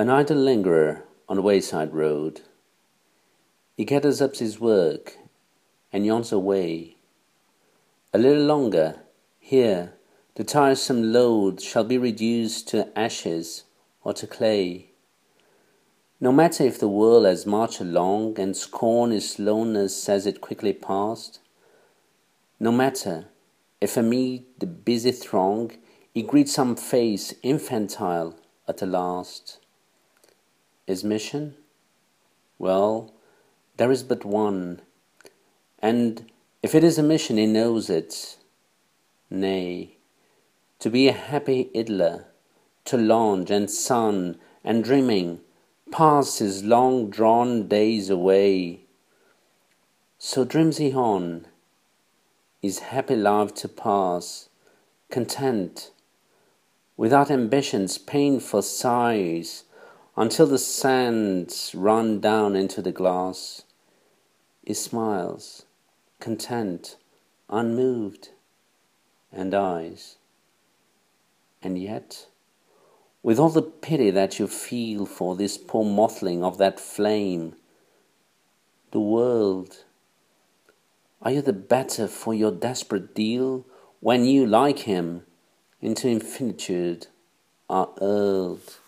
An idle lingerer on a wayside road, he gathers up his work and yawns away. A little longer, here the tiresome load shall be reduced to ashes or to clay. No matter if the world has marched along and scorned its slowness as it quickly passed. No matter if amid the busy throng he greets some face infantile at the last. His mission? Well, there is but one, and if it is a mission, he knows it. Nay, to be a happy idler, to lounge and sun and dreaming, pass his long drawn days away. So dreams he on, his happy life to pass, content, without ambition's painful sighs until the sands run down into the glass. He smiles, content, unmoved, and eyes. And yet, with all the pity that you feel for this poor mothling of that flame, the world, are you the better for your desperate deal when you, like him, into infinitude are hurled?